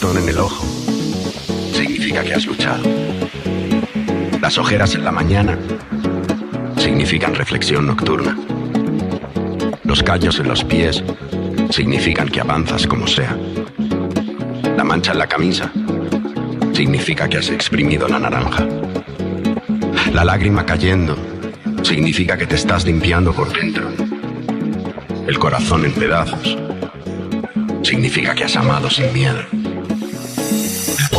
ratón en el ojo, significa que has luchado. Las ojeras en la mañana significan reflexión nocturna. Los callos en los pies significan que avanzas como sea. La mancha en la camisa significa que has exprimido la naranja. La lágrima cayendo significa que te estás limpiando por dentro. El corazón en pedazos significa que has amado sin miedo.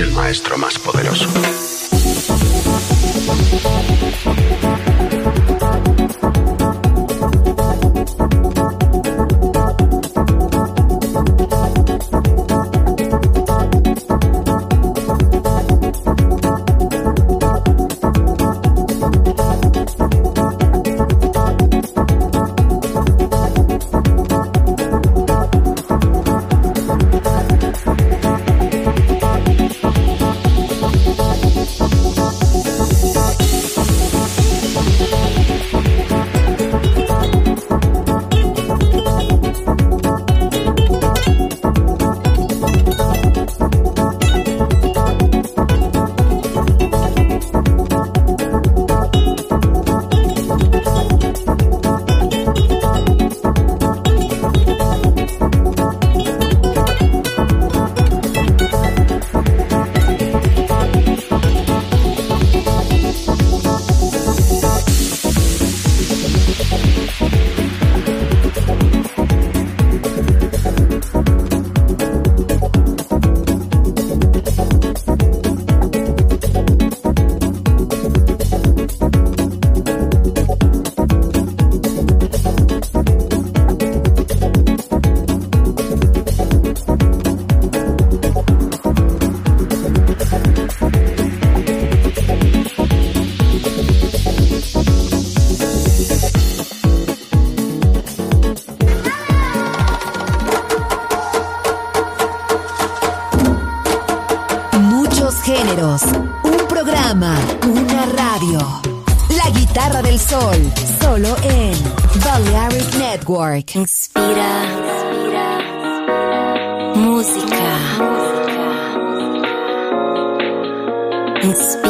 el maestro más poderoso. Warwick. Inspira. Música. Inspira.